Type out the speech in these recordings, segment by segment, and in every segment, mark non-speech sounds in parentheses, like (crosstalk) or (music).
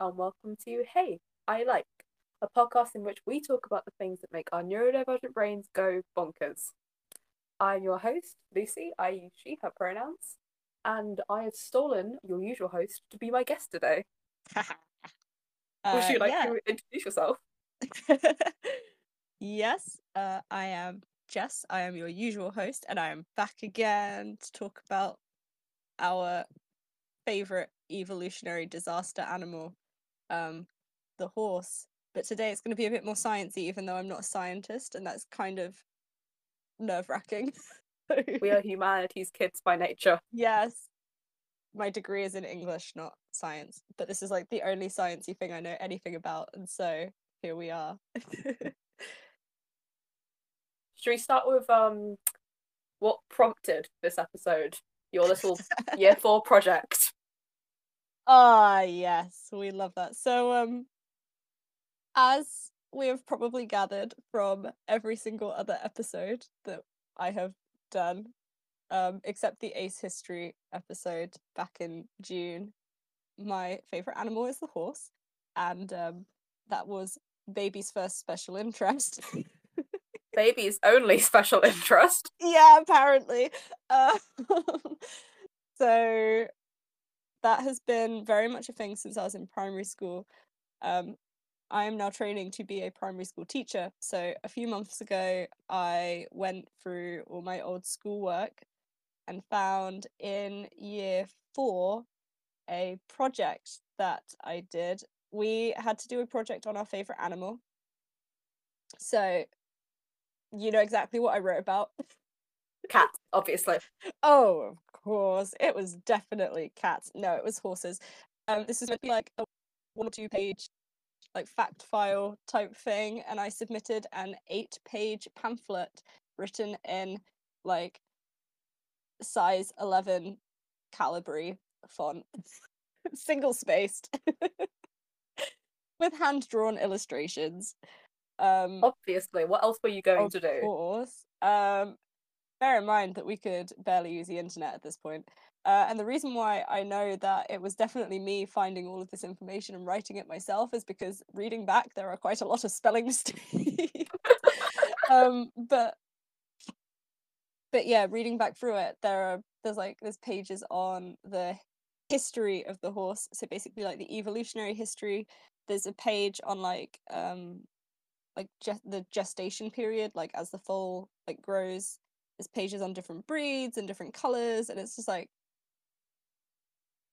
And welcome to Hey, I Like, a podcast in which we talk about the things that make our neurodivergent brains go bonkers. I'm your host, Lucy. I use she, her pronouns, and I have stolen your usual host to be my guest today. (laughs) Would Uh, you like yeah. to introduce yourself? (laughs) yes, uh, I am Jess. I am your usual host, and I am back again to talk about our favorite evolutionary disaster animal, um, the horse. But today it's going to be a bit more sciencey, even though I'm not a scientist, and that's kind of nerve wracking. We are (laughs) humanities kids by nature. yes, my degree is in English, not science, but this is like the only sciencey thing I know anything about, and so here we are. (laughs) Should we start with um what prompted this episode? Your little (laughs) year four project. Ah, yes, we love that. So, um, as we have probably gathered from every single other episode that I have done, um, except the Ace History episode back in June, my favorite animal is the horse, and um, that was baby's first special interest. (laughs) Baby's only special interest. yeah, apparently. Uh, (laughs) so that has been very much a thing since I was in primary school. Um, I am now training to be a primary school teacher. So a few months ago, I went through all my old schoolwork and found in year four a project that I did. We had to do a project on our favorite animal. So you know exactly what I wrote about. Cat, obviously. (laughs) Oh, of course. It was definitely cats. No, it was horses. Um, this is meant to be like a one or two page like fact file type thing, and I submitted an eight page pamphlet written in like size eleven Calibri font, (laughs) single spaced, (laughs) with hand drawn illustrations. Um, Obviously. What else were you going to do? Of course. Um, bear in mind that we could barely use the internet at this point. Uh, and the reason why I know that it was definitely me finding all of this information and writing it myself is because reading back, there are quite a lot of spelling (laughs) mistakes. um, but but yeah, reading back through it, there are there's like there's pages on the history of the horse. So basically, like the evolutionary history. There's a page on like um like ge- the gestation period, like as the foal like grows. There's pages on different breeds and different colors, and it's just like,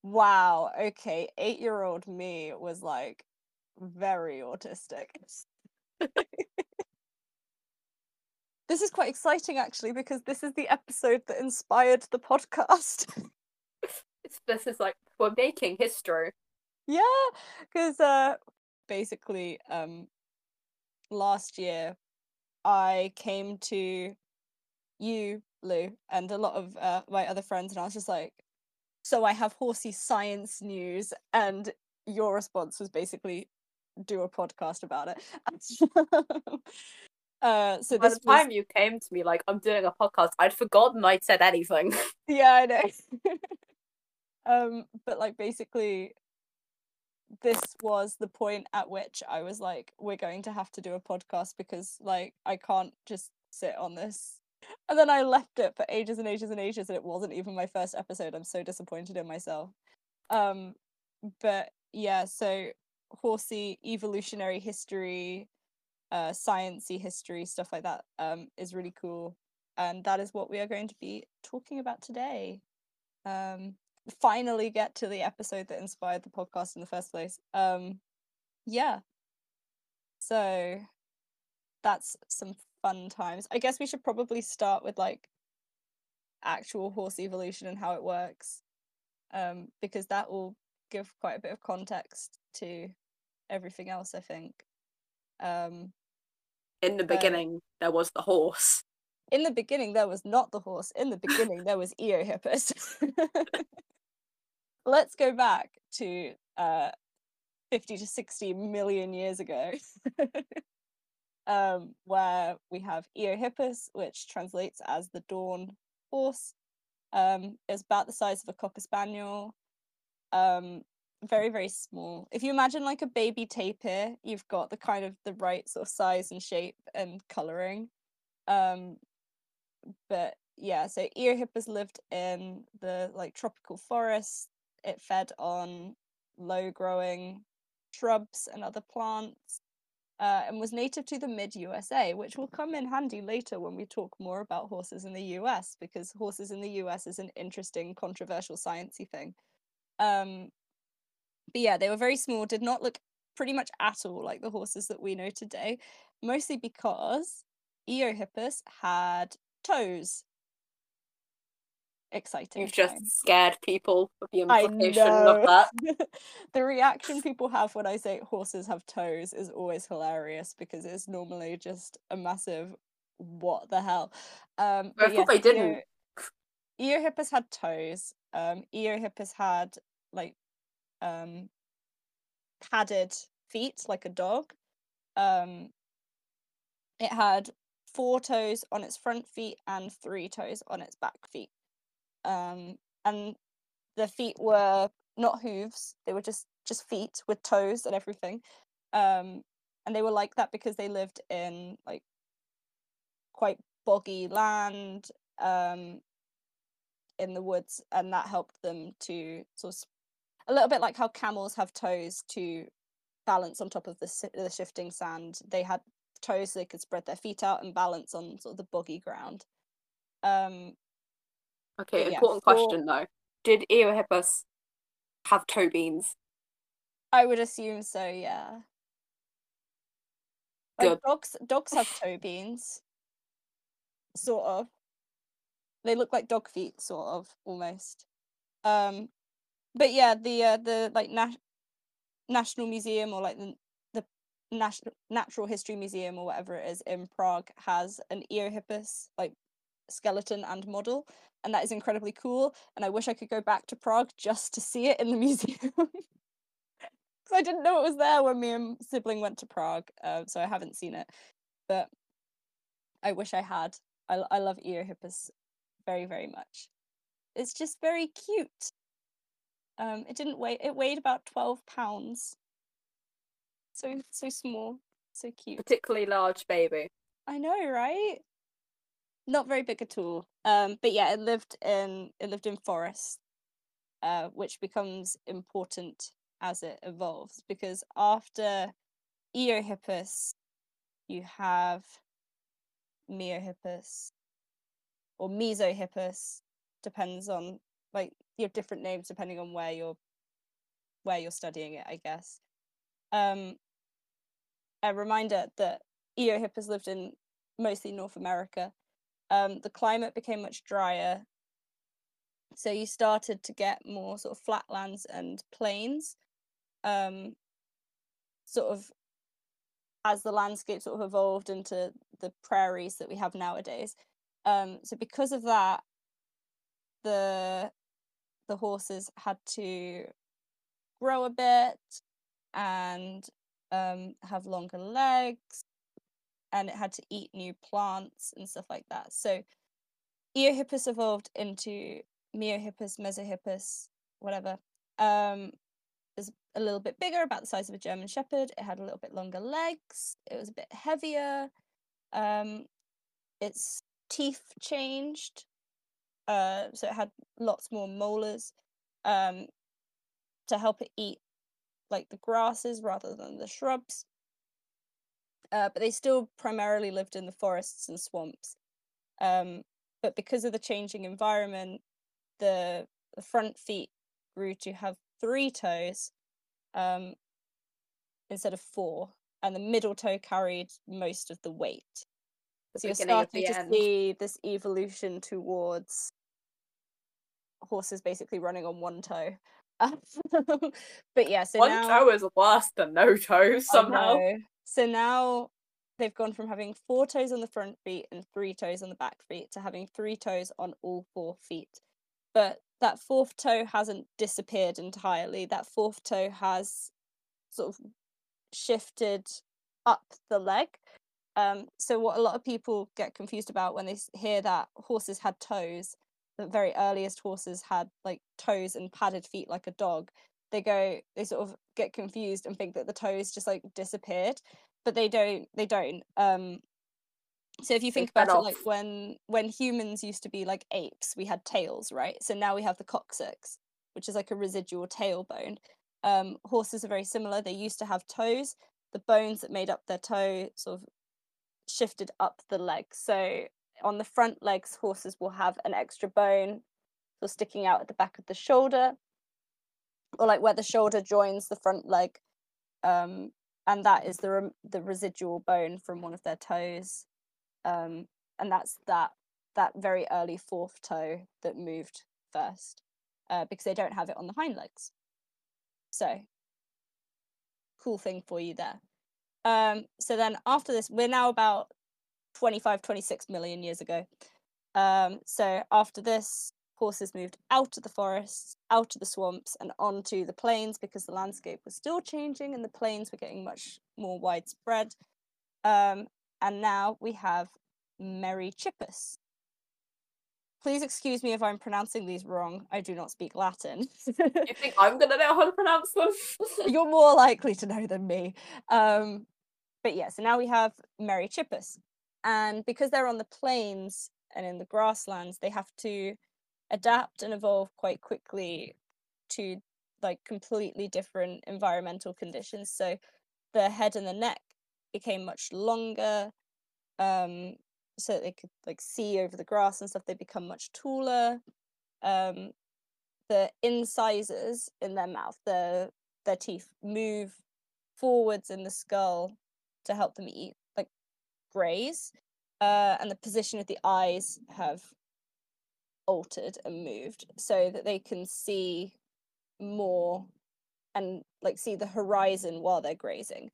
wow, okay, eight year old me was like very autistic. (laughs) this is quite exciting actually because this is the episode that inspired the podcast. (laughs) This is like we're making history. yeah, because uh, basically, um, last year I came to you, Lou, and a lot of uh, my other friends, and I was just like, "So I have horsey science news," and your response was basically, "Do a podcast about it." (laughs) uh, so By this the was time you came to me like I'm doing a podcast, I'd forgotten I'd said anything. (laughs) yeah, I know. (laughs) um, but like basically, this was the point at which I was like, we're going to have to do a podcast because like I can't just sit on this. And then I left it for ages and ages and ages, and it wasn't even my first episode. I'm so disappointed in myself. Um, but yeah, so horsey evolutionary history, uh, sciencey history, stuff like that, um, is really cool, and that is what we are going to be talking about today. Um, finally get to the episode that inspired the podcast in the first place. Um, yeah. So that's some fun times. I guess we should probably start with like actual horse evolution and how it works. Um, because that will give quite a bit of context to everything else, I think. Um, In the beginning, there was the horse. in the beginning there was not the horse in the beginning there was eohippus (laughs) let's go back to uh 50 to 60 million years ago (laughs) um where we have eohippus which translates as the dawn horse um it's about the size of a cocker spaniel um very very small. If you imagine like a baby tapir, you've got the kind of the right sort of size and shape and coloring. Um, but yeah, so Eohippus lived in the like tropical forests. It fed on low growing shrubs and other plants. Uh, and was native to the mid USA, which will come in handy later when we talk more about horses in the US, because horses in the US is an interesting, controversial, sciencey thing. Um, but yeah, they were very small, did not look pretty much at all like the horses that we know today, mostly because Eohippus had toes. Exciting. You've just time. scared people with the implication of that. (laughs) the reaction people have when I say horses have toes is always hilarious because it's normally just a massive what the hell. Um, I thought they didn't. Eo- Eohippus had toes. Um, Eohippus had like um padded feet like a dog. Um, it had four toes on its front feet and three toes on its back feet. Um, and the feet were not hooves; they were just just feet with toes and everything. Um, and they were like that because they lived in like quite boggy land um, in the woods, and that helped them to sort of a little bit like how camels have toes to balance on top of the, the shifting sand. They had toes so they could spread their feet out and balance on sort of the boggy ground. Um, Okay, But important question though. Did Eohippus have toe beans? I would assume so, yeah. Like dogs dogs have (sighs) toe beans. Sort of. They look like dog feet, sort of, almost. Um but yeah, the uh, the like nat- National Museum or like the the National Natural History Museum or whatever it is in Prague has an Eohippus like skeleton and model, and that is incredibly cool. And I wish I could go back to Prague just to see it in the (laughs) museum. (laughs) Because I didn't know it was there when me and sibling went to Prague, uh, so I haven't seen it. But I wish I had. I, I love Eohippus very very much. It's just very cute. Um, it didn't weigh. It weighed about twelve pounds. So so small, so cute. Particularly large baby. I know, right? Not very big at all. Um, but yeah, it lived in it lived in forests, uh, which becomes important as it evolves because after Eohippus, you have Miohippus or Mesohippus, depends on like you have different names depending on where you're where you're studying it, I guess. Um, a reminder that Eohippus lived in mostly North America. Um, the climate became much drier, so you started to get more sort of flatlands and plains. Um, sort of as the landscape sort of evolved into the prairies that we have nowadays. Um, so because of that, the the horses had to grow a bit and um, have longer legs, and it had to eat new plants and stuff like that. So Eohippus evolved into Miohippus, Mesohippus, whatever. Um, it was a little bit bigger, about the size of a German Shepherd. It had a little bit longer legs. It was a bit heavier. Um, its teeth changed, uh, so it had lots more molars um, to help it eat like the grasses rather than the shrubs. Uh, but they still primarily lived in the forests and swamps. Um, but because of the changing environment, the, the front feet grew to have three toes um, instead of four, and the middle toe carried most of the weight. The So you're starting to end. see this evolution towards horses basically running on one toe. (laughs) but yeah, so One now toe is worse than no toes somehow. So now they've gone from having four toes on the front feet and three toes on the back feet to having three toes on all four feet. But that fourth toe hasn't disappeared entirely. That fourth toe has sort of shifted up the leg. Um, so what a lot of people get confused about when they hear that horses had toes, the very earliest horses had like toes and padded feet like a dog. they go they sort of get confused and think that the toes just like disappeared but they don't they don't um so if you think about fell it like when when humans used to be like apes we had tails right so now we have the coccyx which is like a residual tailbone um horses are very similar they used to have toes the bones that made up their toe sort of shifted up the legs so on the front legs horses will have an extra bone sort sticking out at the back of the shoulder or like where the shoulder joins the front leg um and that is the rem- the residual bone from one of their toes um and that's that that very early fourth toe that moved first uh, because they don't have it on the hind legs. So cool thing for you there. Um so then after this we're now about 25 26 million years ago um so after this horses moved out of the forests, out of the swamps, and onto the plains because the landscape was still changing and the plains were getting much more widespread. Um, and now we have Merychippus. Please excuse me if I'm pronouncing these wrong. I do not speak Latin. You think I'm gonna know how to pronounce them? (laughs) You're more likely to know than me. Um, but yeah, so now we have Merychippus. And because they're on the plains and in the grasslands, they have to adapt and evolve quite quickly to like completely different environmental conditions. So the head and the neck became much longer. Um, so they could like see over the grass and stuff. They become much taller. Um, the incisors in their mouth, the their teeth move forwards in the skull to help them eat, graze. Uh, and the position of the eyes have altered and moved so that they can see more and like see the horizon while they're grazing.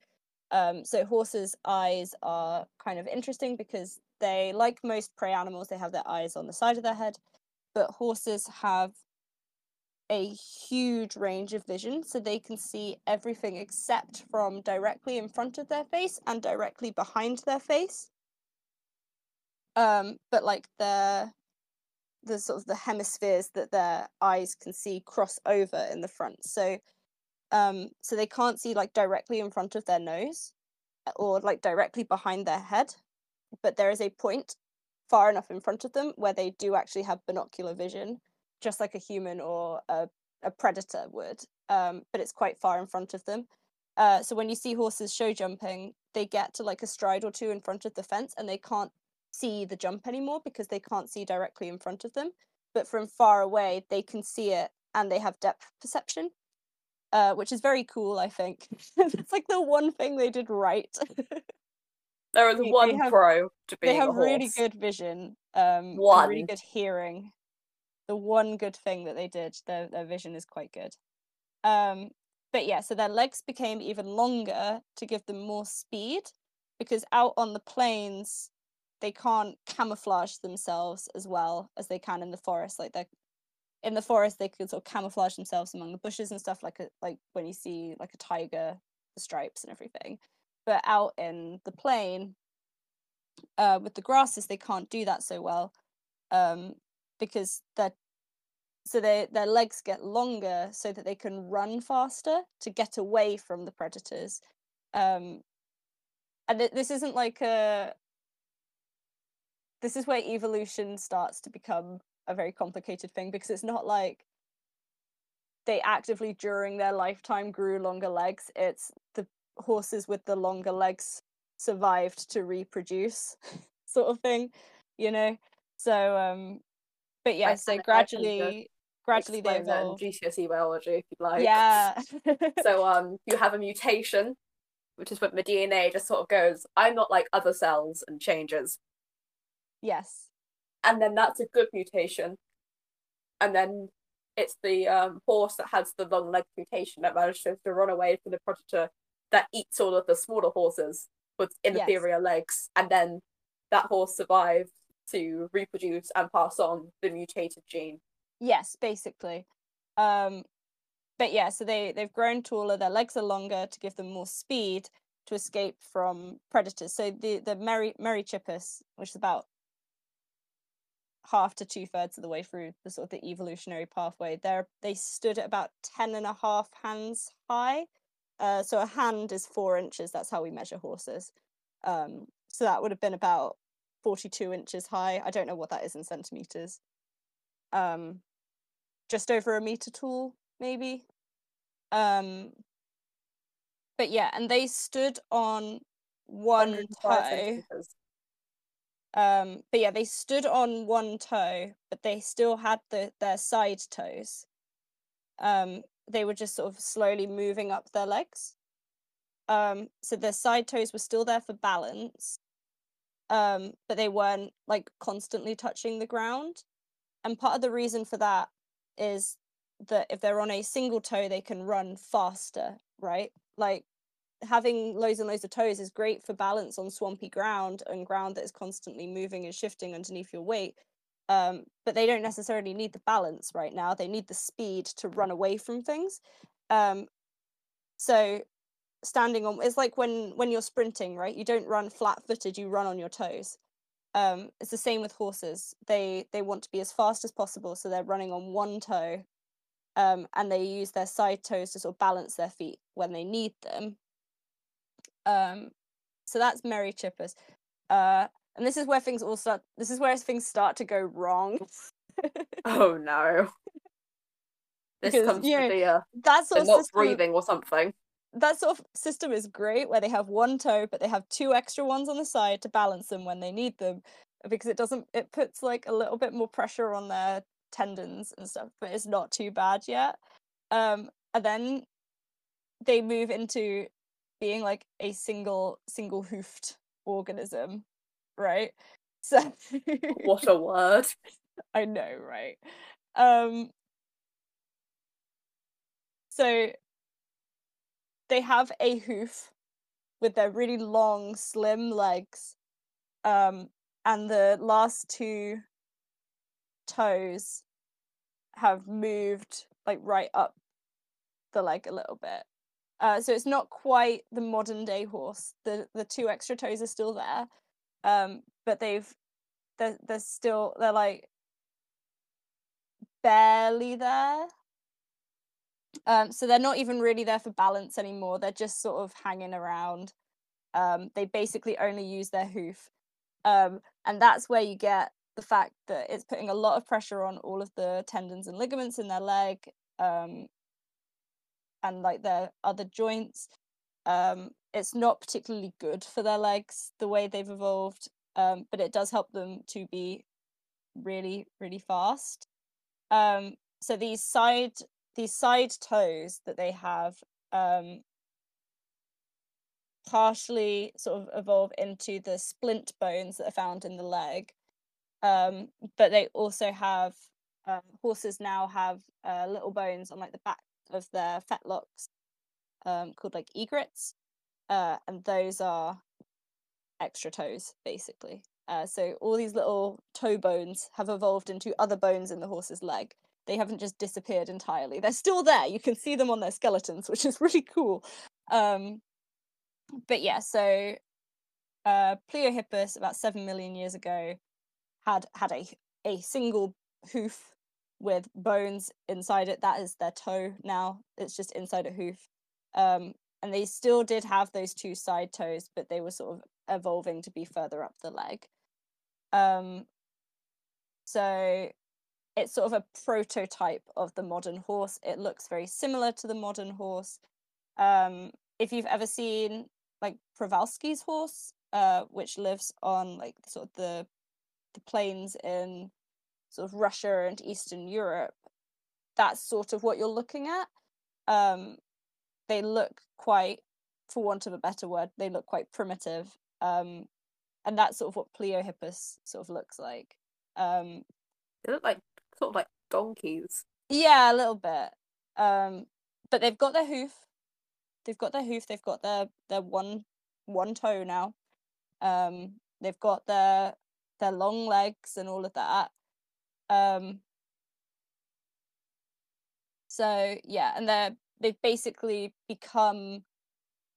Um, so horses' eyes are kind of interesting because they, like most prey animals, they have their eyes on the side of their head, but horses have a huge range of vision, so they can see everything except from directly in front of their face and directly behind their face. Um, but like the the sort of the hemispheres that their eyes can see cross over in the front. So um so they can't see like directly in front of their nose or like directly behind their head, but there is a point far enough in front of them where they do actually have binocular vision, just like a human or a, a predator would. Um, but it's quite far in front of them. Uh, so when you see horses show jumping, they get to like a stride or two in front of the fence and they can't see the jump anymore because they can't see directly in front of them. But from far away, they can see it and they have depth perception, uh, which is very cool, I think. (laughs) it's like the one thing they did right. (laughs) There is They- they one have- pro to they being a have really good vision, um, and really good hearing. The one good thing that they did, their their vision is quite good. Um, but yeah, so their legs became even longer to give them more speed, because out on the plains, they can't camouflage themselves as well as they can in the forest. Like they're in the forest, they can sort of camouflage themselves among the bushes and stuff, like a, like when you see like a tiger, the stripes and everything. But out in the plain, uh, with the grasses, they can't do that so well, um, because they're so they their legs get longer so that they can run faster to get away from the predators. Um, and th- this isn't like a. This is where evolution starts to become a very complicated thing because it's not like they actively during their lifetime grew longer legs. It's the horses with the longer legs survived to reproduce, (laughs) sort of thing, you know. So, um, but yeah, I so can- I can just gradually, gradually they Explain that in evolved. GCSE biology if you'd like. yeah, (laughs) So um, you have a mutation, which is when the DNA just sort of goes, I'm not like other cells and changes. yes, And then that's a good mutation. And then it's the um, horse that has the long leg mutation that manages to run away from the predator that eats all of the smaller horses with Yes. inferior legs. And then that horse survives to reproduce and pass on the mutated gene. yes, basically. Um, but yeah, so they they've grown taller. Their legs are longer to give them more speed to escape from predators. So the the Mary Merychippus, which is about half to two thirds of the way through the sort of the evolutionary pathway. They're they stood at about 10 and a half hands high. Uh, so a hand is four inches. That's how we measure horses. Um, so that would have been about 42 inches high. I don't know what that is in centimeters. Um, just over a meter tall, maybe. Um, but yeah, and they stood on one toe. Um, but yeah, they stood on one toe, but they still had the their side toes. Um, they were just sort of slowly moving up their legs. Um, so their side toes were still there for balance, um, but they weren't like constantly touching the ground. And part of the reason for that is that if they're on a single toe, they can run faster, right? Like having loads and loads of toes is great for balance on swampy ground and ground that is constantly moving and shifting underneath your weight. Um, but they don't necessarily need the balance right now. They need the speed to run away from things. Um, so standing on it's like when when you're sprinting, right? You don't run flat-footed, you run on your toes. Um, it's the same with horses. They they want to be as fast as possible, so they're running on one toe, um, and they use their side toes to sort of balance their feet when they need them. Um, so that's Merychippus. Uh, and this is where things all start. This is where things start to go wrong. Oh (laughs) no. This Because, comes to know, the uh, that the sort of not breathing or something. That sort of system is great where they have one toe, but they have two extra ones on the side to balance them when they need them, because it doesn't. It puts like a little bit more pressure on their tendons and stuff, but it's not too bad yet. Um, and then they move into being like a single single hoofed organism, right? (laughs) So What a word. I know, right? Um so they have a hoof with their really long, slim legs. Um and the last two toes have moved like right up the leg a little bit. Uh, so it's not quite the modern day horse. The the two extra toes are still there, um, but they've they're they're still they're like barely there. Um, so they're not even really there for balance anymore. They're just sort of hanging around. Um, they basically only use their hoof, um, and that's where you get the fact that it's putting a lot of pressure on all of the tendons and ligaments in their leg, um, and like their other joints. Um, it's not particularly good for their legs the way they've evolved, um, but it does help them to be really, really fast. Um, so these side these side toes that they have um, partially sort of evolve into the splint bones that are found in the leg, um, but they also have um, horses now have uh, little bones on like the back of their fetlocks um, called like ergots, uh, and those are extra toes basically. Uh, so all these little toe bones have evolved into other bones in the horse's leg. They haven't just disappeared entirely. They're still there. You can see them on their skeletons, (laughs) which is really cool. Um, but yeah, so uh, Pliohippus about seven million years ago had had a a single hoof with bones inside it. That is their toe now. It's just inside a hoof. Um, and they still did have those two side toes, but they were sort of evolving to be further up the leg. Um, so it's sort of a prototype of the modern horse. It looks very similar to the modern horse. Um, if you've ever seen like Przewalski's horse, uh, which lives on like sort of the the plains in sort of Russia and Eastern Europe, that's sort of what you're looking at. Um, they look quite, for want of a better word, they look quite primitive. Um, and that's sort of what Pliohippus sort of looks like. Um, They look like (laughs) sort of like donkeys. yeah, a little bit. Um, but they've got their hoof. They've got their hoof. They've got their their one one toe now. Um, they've got their their long legs and all of that. Um, so yeah, and they're they've basically become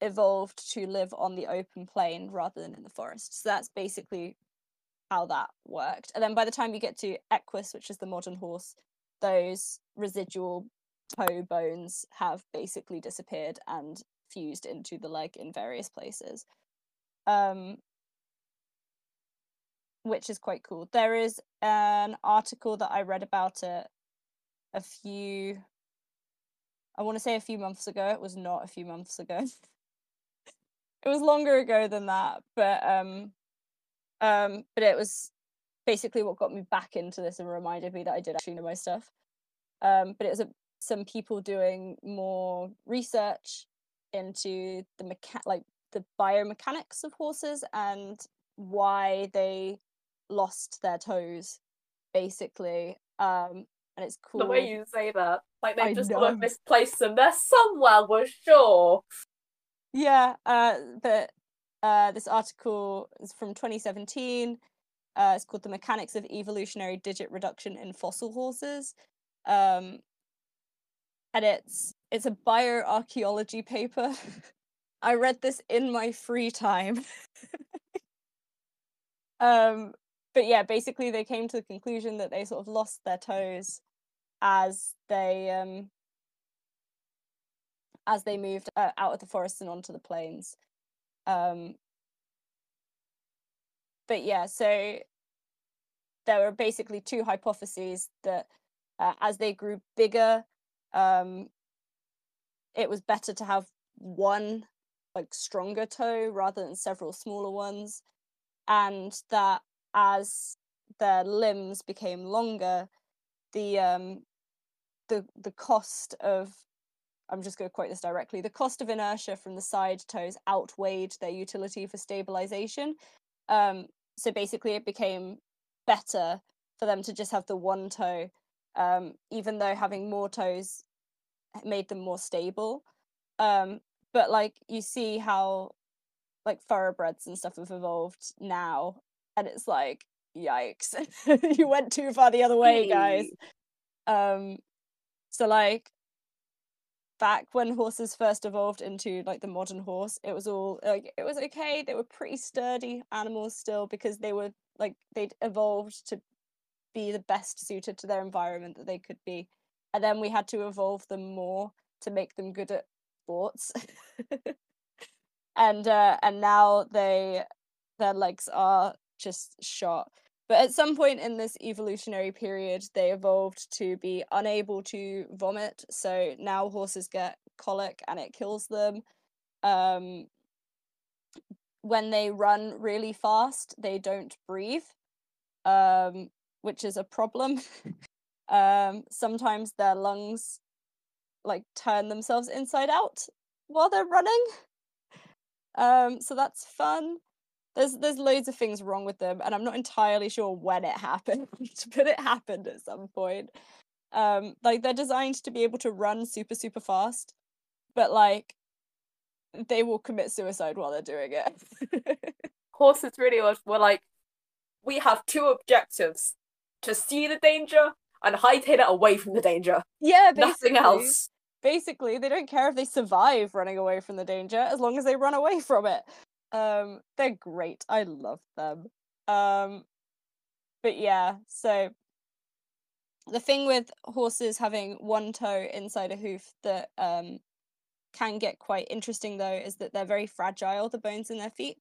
evolved to live on the open plain rather than in the forest. So that's basically how that worked. And then by the time you get to Equus, which is the modern horse, those residual toe bones have basically disappeared and fused into the leg in various places. Um, which is quite cool. There is an article that I read about it a few I want to say a few months ago. It was not a few months ago. (laughs) it was longer ago than that, but um um but it was basically what got me back into this and reminded me that I did actually know my stuff. Um but it was a, some people doing more research into the mecha- like the biomechanics of horses and why they lost their toes basically um and it's cool The way you say that, like they've I just know. got to misplace them. They're somewhere, we're sure. yeah uh but uh this article is from 2017 uh it's called the mechanics of evolutionary digit reduction in fossil horses. Um and it's it's a bioarchaeology paper. (laughs) I read this in my free time. (laughs) Um but yeah basically they came to the conclusion that they sort of lost their toes as they um as they moved uh, out of the forest and onto the plains um but yeah so there were basically two hypotheses that uh, as they grew bigger um it was better to have one like stronger toe rather than several smaller ones and that as their limbs became longer the um the the cost of I'm just going to quote this directly. The cost of inertia from the side toes outweighed their utility for stabilization. Um, so basically, it became better for them to just have the one toe, um, even though having more toes made them more stable. Um, but like you see how like thoroughbreds and stuff have evolved now, and it's like yikes, (laughs) you went too far the other way, guys. Um, so like back when horses first evolved into like the modern horse, it was all like it was okay. They were pretty sturdy animals still because they were like they'd evolved to be the best suited to their environment that they could be. And then we had to evolve them more to make them good at sports. (laughs) and uh and now they their legs are just shot. But at some point in this evolutionary period, they evolved to be unable to vomit. So now horses get colic and it kills them. Um, when they run really fast, they don't breathe, um, which is a problem. (laughs) um, sometimes their lungs like turn themselves inside out while they're running. Um, so that's fun there's there's loads of things wrong with them and i'm not entirely sure when it (laughs) happened but it happened at some point. Um like they're designed to be able to run super super fast but like they will commit suicide while they're doing it. (laughs) Horses really was, were like, we have two objectives to see the danger and hightail it away from the danger. yeah basically, Nothing else. basically they don't care if they survive running away from the danger as long as they run away from it um they're great i love them. Um but yeah so the thing with horses having one toe inside a hoof that um can get quite interesting though is that they're very fragile the bones in their feet.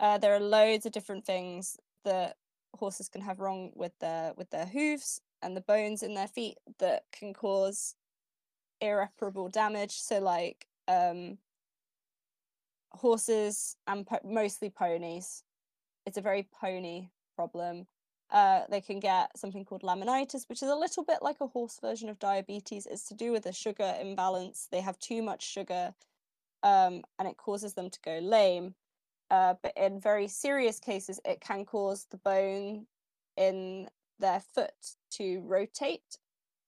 Uh, there are loads of different things that horses can have wrong with their with their hooves and the bones in their feet that can cause irreparable damage. So like um horses and po- mostly ponies. It's a very pony problem. Uh, they can get something called laminitis, which is a little bit like a horse version of diabetes. It's to do with a sugar imbalance. They have too much sugar, um, and it causes them to go lame. Uh, but in very serious cases, it can cause the bone in their foot to rotate.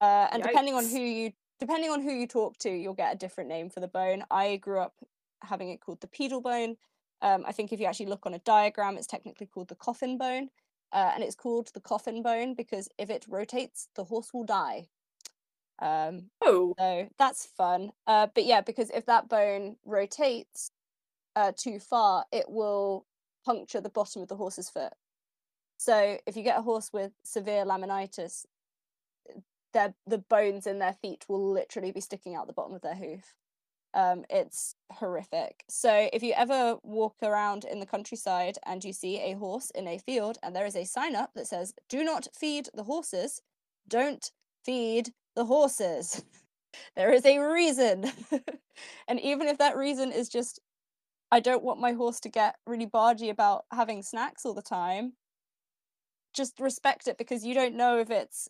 Uh, and depending on who you depending on who you talk to, you'll get a different name for the bone. I grew up having it called the pedal bone. Um, I think if you actually look on a diagram, it's technically called the coffin bone. Uh, and it's called the coffin bone because if it rotates, the horse will die. Um, Oh, so that's fun. Uh, but yeah, because if that bone rotates uh, too far, it will puncture the bottom of the horse's foot. So if you get a horse with severe laminitis, their the bones in their feet will literally be sticking out the bottom of their hoof. Um, it's horrific. So if you ever walk around in the countryside and you see a horse in a field and there is a sign up that says "Do not feed the horses," don't feed the horses. (laughs) there is a reason. (laughs) and even if that reason is just I don't want my horse to get really bargy about having snacks all the time, just respect it because you don't know if it's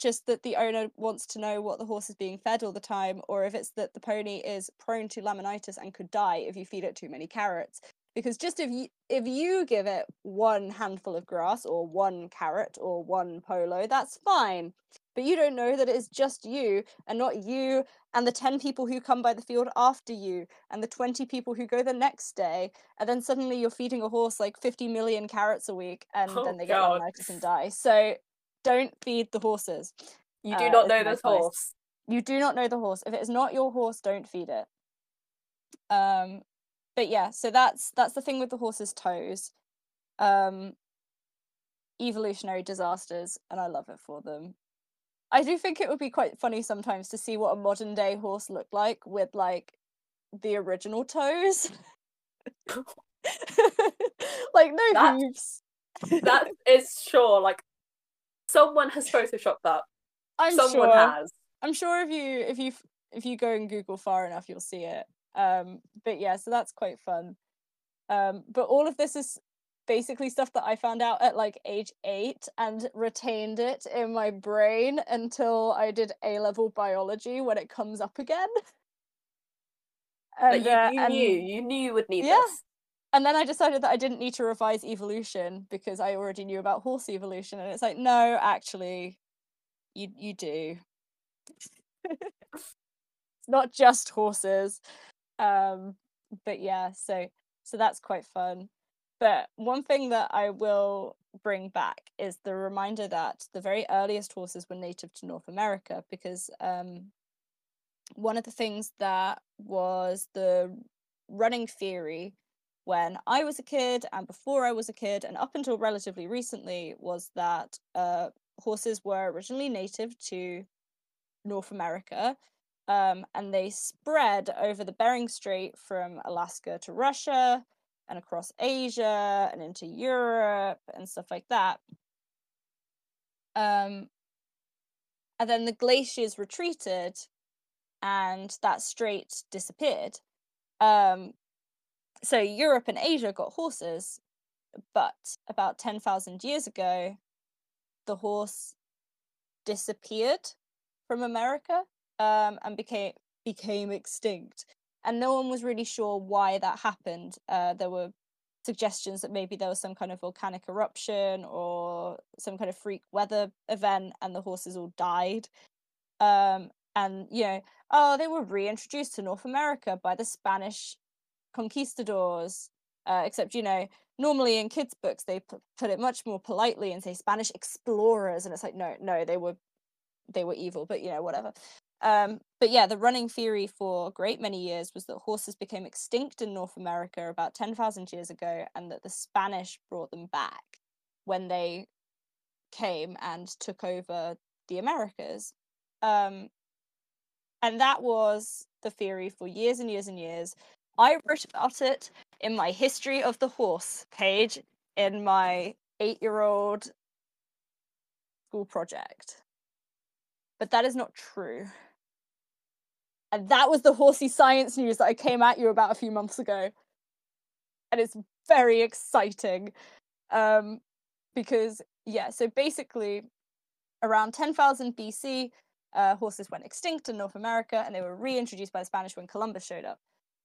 just that the owner wants to know what the horse is being fed all the time or if it's that the pony is prone to laminitis and could die if you feed it too many carrots. Because just if you if you give it one handful of grass or one carrot or one polo that's fine. But you don't know that it's just you and not you and the 10 people who come by the field after you and the 20 people who go the next day. And then suddenly you're feeding a horse like 50 million carrots a week and Oh, then they God. get laminitis and die. So don't feed the horses. You do Uh, not know this advice. horse. you do not know the horse. If it is not your horse don't feed it. Um but yeah so that's that's the thing with the horse's toes. Um evolutionary disasters and i love it for them. I do think it would be quite funny sometimes to see what a modern day horse looked like with like the original toes. (laughs) (laughs) Like no That- hooves. That (laughs) is sure, like someone has photoshopped that. i'm someone sure has. I'm sure if you if you if you go and Google far enough, you'll see it. Um, but yeah, so that's quite fun. Um, but all of this is basically stuff that I found out at like age eight and retained it in my brain until I did A level biology when it comes up again. Like And, you, uh, and- knew, you knew you would need Yeah. this. And then I decided that I didn't need to revise evolution because I already knew about horse evolution, and it's like, no, actually, you you do. it's (laughs) not just horses, um, but yeah, so so that's quite fun. But one thing that I will bring back is the reminder that the very earliest horses were native to North America because um, one of the things that was the running theory when I was a kid and before I was a kid and up until relatively recently was that uh, horses were originally native to North America um, and they spread over the Bering Strait from Alaska to Russia and across Asia and into Europe and stuff like that. Um, and then the glaciers retreated and that strait disappeared. Um, so Europe and Asia got horses, but about 10,000 years ago, the horse disappeared from America um, and became became extinct. And no one was really sure why that happened. Uh, there were suggestions that maybe there was some kind of volcanic eruption or some kind of freak weather event, and the horses all died. Um, and you know, oh, they were reintroduced to North America by the Spanish conquistadors. Uh, except, you know, normally in kids' books they p- put it much more politely and say Spanish explorers, and it's like, no, no, they were they were evil, but you know, whatever. Um, but yeah, the running theory for a great many years was that horses became extinct in North America about 10,000 years ago, and that the Spanish brought them back when they came and took over the Americas. Um, and that was the theory for years and years and years. I wrote about it in my History of the Horse page in my eight year old school project. But that is not true. And that was the horsey science news that I came at you about a few months ago. And it's very exciting. Um, because, yeah, so basically, around 10,000 BC, uh, horses went extinct in North America and they were reintroduced by the Spanish when Columbus showed up.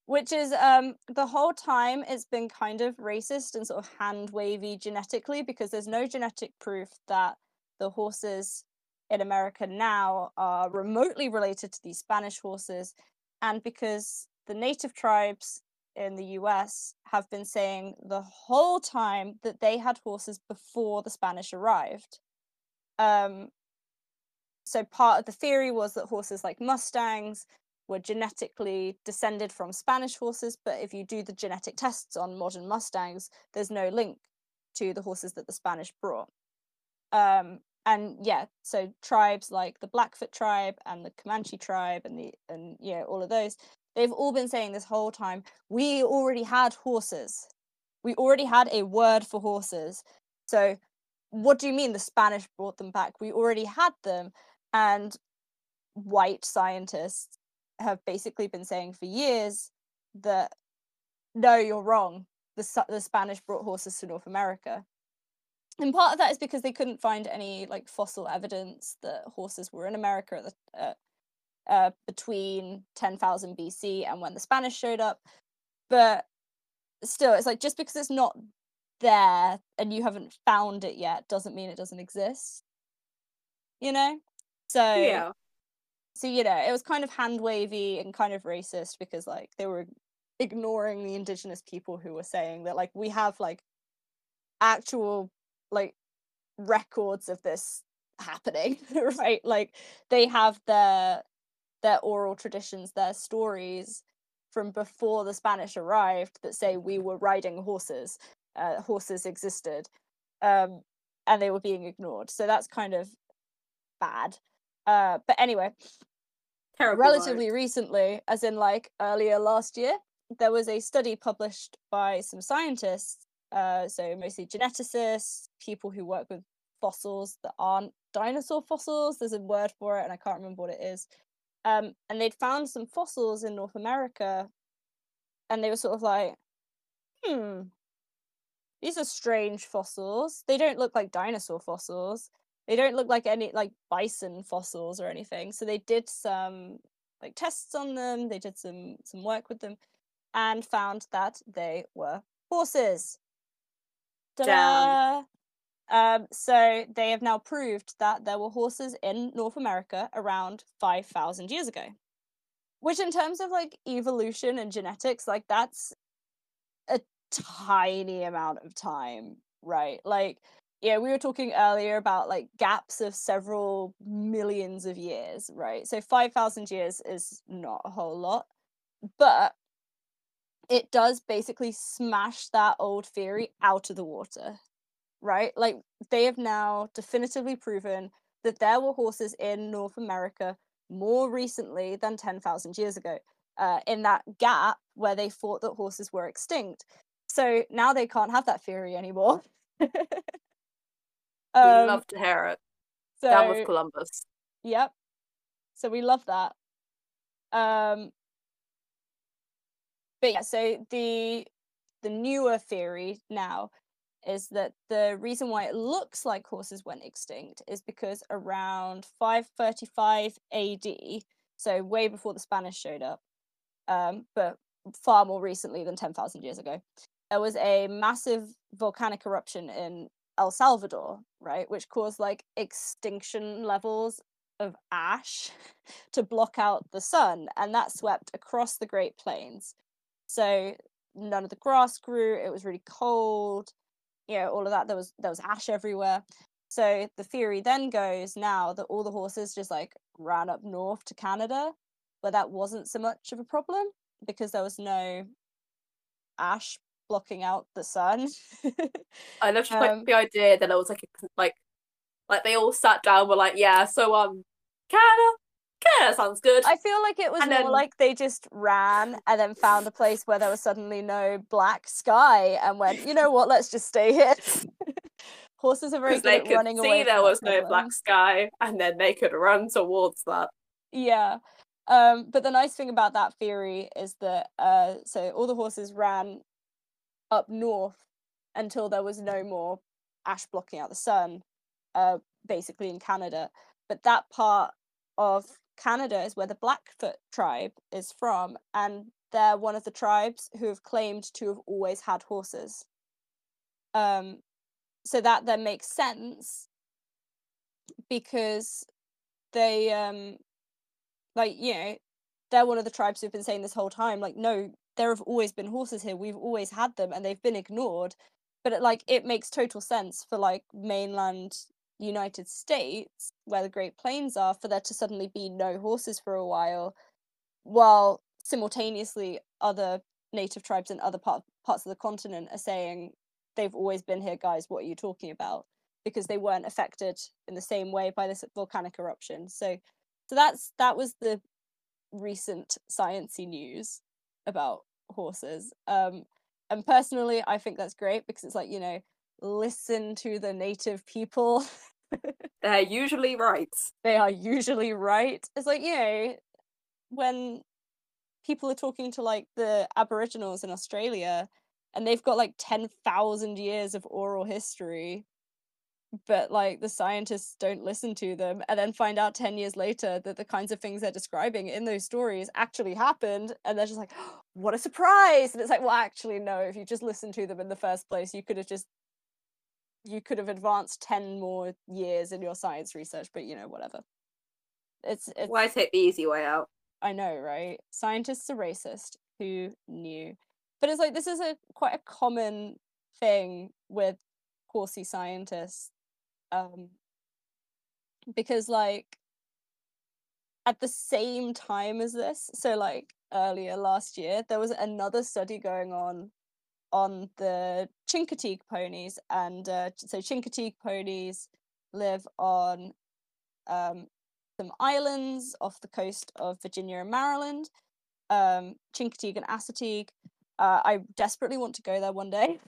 Which is um, the whole time it's been kind of racist and sort of hand wavy genetically because there's no genetic proof that the horses in America now are remotely related to these Spanish horses, and because the native tribes in the US have been saying the whole time that they had horses before the Spanish arrived. Um, so part of the theory was that horses like Mustangs were genetically descended from Spanish horses, but if you do the genetic tests on modern Mustangs, there's no link to the horses that the Spanish brought. Um, and yeah, so tribes like the Blackfoot tribe and the Comanche tribe and the and yeah, all of those, they've all been saying this whole time, we already had horses. We already had a word for horses. So what do you mean the Spanish brought them back? We already had them. And white scientists have basically been saying for years that no, you're wrong. The, the Spanish brought horses to North America and part of that is because they couldn't find any like fossil evidence that horses were in America at the, uh, uh, between 10,000 BC and when the Spanish showed up. But still, it's like just because it's not there and you haven't found it yet doesn't mean it doesn't exist. You know? So Yeah. So you know, it was kind of hand wavy and kind of racist because like they were ignoring the indigenous people who were saying that like we have like actual like records of this happening (laughs) right? Like they have their their oral traditions their stories from before the spanish arrived that say we were riding horses uh, horses existed um and they were being ignored. So that's kind of bad uh but anyway Terrible. relatively vibes. recently, as in like earlier last year, there was a study published by some scientists, uh, so mostly geneticists, people who work with fossils that aren't dinosaur fossils. There's a word for it, and I can't remember what it is. Um, and they'd found some fossils in North America, and they were sort of like, hmm, these are strange fossils. They don't look like dinosaur fossils they don't look like any like bison fossils or anything so they did some like tests on them they did some some work with them and found that they were horses. Ta-da! um so they have now proved that there were horses in north america around 5000 years ago which in terms of like evolution and genetics like that's a tiny amount of time right? Like yeah, we were talking earlier about like gaps of several millions of years, right? So 5,000 years is not a whole lot, but it does basically smash that old theory out of the water, right? Like they have now definitively proven that there were horses in North America more recently than 10,000 years ago, uh, in that gap where they thought that horses were extinct. So now they can't have that theory anymore. (laughs) We Um, love to hear it. so Down with Columbus. yep. So we love that. Um, but yeah, so the the newer theory now is that the reason why it looks like horses went extinct is because around 535 AD, so way before the Spanish showed up, um, but far more recently than 10,000 years ago, there was a massive volcanic eruption in El Salvador, right, which caused like extinction levels of ash (laughs) to block out the sun, and that swept across the Great Plains. So none of the grass grew. It was really cold. You know, all of that. There was there was ash everywhere. So the theory then goes now that all the horses just like ran up north to Canada, where that wasn't so much of a problem because there was no ash blocking out the sun. (laughs) I love Um, the idea that it was like a, like like they all sat down were like, yeah, so um Canada, Canada sounds good. I feel like it was And more then- like they just ran and then found a place where there was suddenly no black sky and went, you know what, let's just stay here. (laughs) Horses are very good they at could running away. see from there was no black sky and then they could run towards that. Yeah. Um, but the nice thing about that theory is that uh, so all the horses ran up north until there was no more ash blocking out the sun, uh, basically in Canada. But that part of Canada is where the Blackfoot tribe is from, and they're one of the tribes who have claimed to have always had horses. Um, so that then makes sense because they um like you know they're one of the tribes who've been saying this whole time like no there have always been horses here we've always had them and they've been ignored but it, like it makes total sense for like mainland united states where the great plains are for there to suddenly be no horses for a while while simultaneously other native tribes in other part, parts of the continent are saying they've always been here, guys. What are you talking about? Because they weren't affected in the same way by this volcanic eruption. So, so that's that was the recent sciency news about horses. Um, and personally, I think that's great because it's like you know, listen to the native people. (laughs) They're usually right. they are usually right. It's like you know, when people are talking to like the Aboriginals in Australia, and they've got like ten thousand years of oral history but like the scientists don't listen to them and then find out 10 years later that the kinds of things they're describing in those stories actually happened and they're just like oh, (gasps) what a surprise and it's like well actually no if you just listened to them in the first place you could have just you could have advanced 10 more years in your science research but you know whatever it's, it's Why take the easy way out? I know, right? Scientists are racist. Who knew? But it's like this is a quite a common thing with horsey scientists. Um because like at the same time as this, so like earlier last year, there was another study going on on the Chincoteague ponies, and uh, so Chincoteague ponies live on um, some islands off the coast of Virginia and Maryland, um, Chincoteague and Assateague. Uh, I desperately want to go there one day.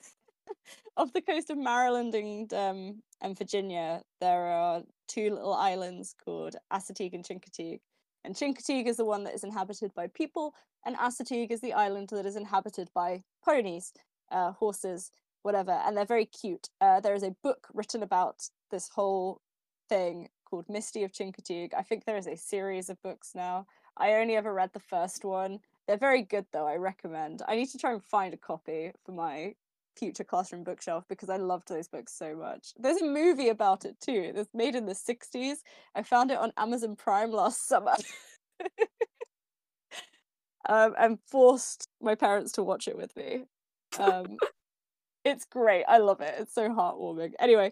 Off the coast of Maryland and um, and Virginia, there are two little islands called Assateague and Chincoteague. And Chincoteague is the one that is inhabited by people, and Assateague is the island that is inhabited by ponies, uh, horses, whatever. And they're very cute. Uh, there is a book written about this whole thing called Misty of Chincoteague. I think there is a series of books now. I only ever read the first one. They're very good though, I recommend. I need to try and find a copy for my future classroom bookshelf because I loved those books so much. There's a movie about it too. It's made in the 60s. I found it on Amazon Prime last (laughs) summer. um, and forced my parents to watch it with me. Um, (laughs) it's great. I love it. It's so heartwarming. Anyway,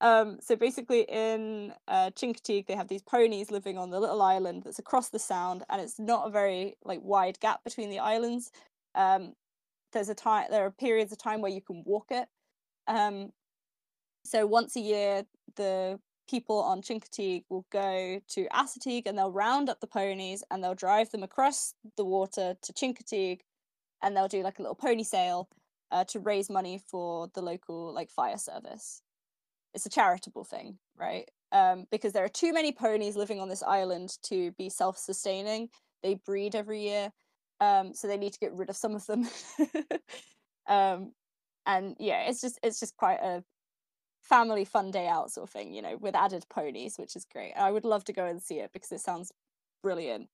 um, so basically in uh, Chincoteague, they have these ponies living on the little island that's across the sound, and it's not a very like wide gap between the islands. Um, there's a time there are periods of time where you can walk it. Um, so once a year, the people on Chincoteague will go to Assateague and they'll round up the ponies and they'll drive them across the water to Chincoteague, and they'll do like a little pony sale uh, to raise money for the local like fire service. It's a charitable thing, right? Um, because there are too many ponies living on this island to be self-sustaining. They breed every year, um, so they need to get rid of some of them. (laughs) um, and yeah, it's just it's just quite a family fun day out sort of thing, you know, with added ponies, which is great. I would love to go and see it because it sounds brilliant.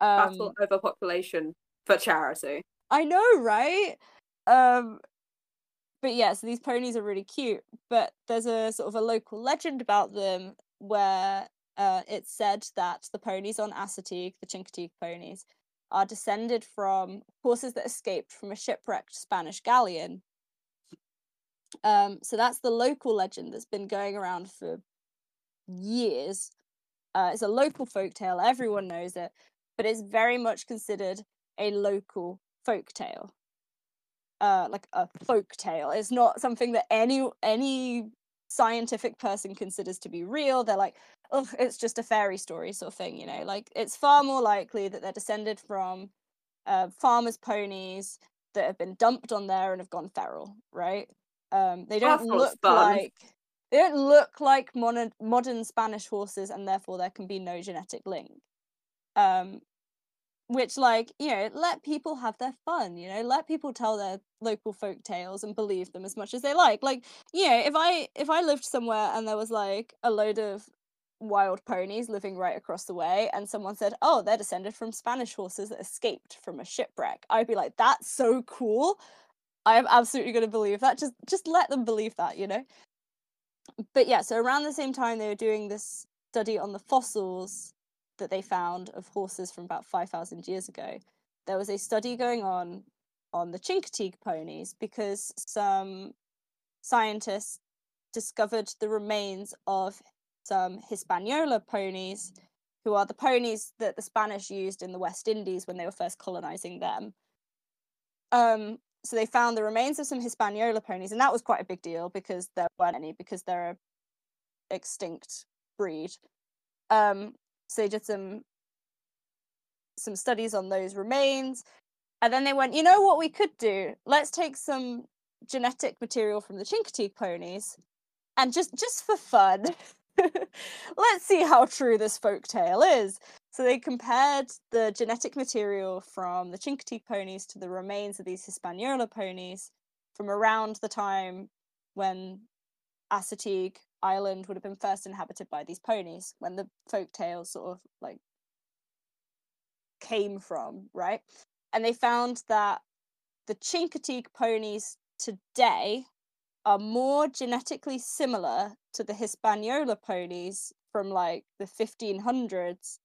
Um, Battle overpopulation for charity. I know, right? Um, but yeah, so these ponies are really cute. But there's a sort of a local legend about them where uh, it's said that the ponies on Assateague, the Chincoteague ponies, are descended from horses that escaped from a shipwrecked Spanish galleon. Um, so that's the local legend that's been going around for years. Uh, it's a local folk tale, everyone knows it, but it's very much considered a local folk tale. Uh, like a folk tale. It's not something that any any scientific person considers to be real. They're like, oh, it's just a fairy story sort of thing, you know. Like it's far more likely that they're descended from uh, farmers' ponies that have been dumped on there and have gone feral, right? Um, they don't look fun. like they don't look like modern modern Spanish horses, and therefore there can be no genetic link. Um, which like you know let people have their fun you know let people tell their local folk tales and believe them as much as they like. Like you know if i if i lived somewhere and there was like a load of wild ponies living right across the way and someone said oh they're descended from spanish horses that escaped from a shipwreck i'd be like that's so cool. I'm absolutely going to believe that. Just just let them believe that you know? But yeah so around the same time they were doing this study on the fossils that they found of horses from about 5,000 years ago, there was a study going on on the Chincoteague ponies because some scientists discovered the remains of some Hispaniola ponies, who are the ponies that the Spanish used in the West Indies when they were first colonizing them. Um, so they found the remains of some Hispaniola ponies, and that was quite a big deal because there weren't any because they're a extinct breed. Um, so they did some some studies on those remains, and then they went, you know what we could do? Let's take some genetic material from the Chincoteague ponies, and just just for fun, (laughs) let's see how true this folk tale is. So they compared the genetic material from the Chincoteague ponies to the remains of these Hispaniola ponies from around the time when Assateague Island would have been first inhabited by these ponies, when the folk tales sort of like came from, right? And they found that the Chincoteague ponies today are more genetically similar to the Hispaniola ponies from like the 1500s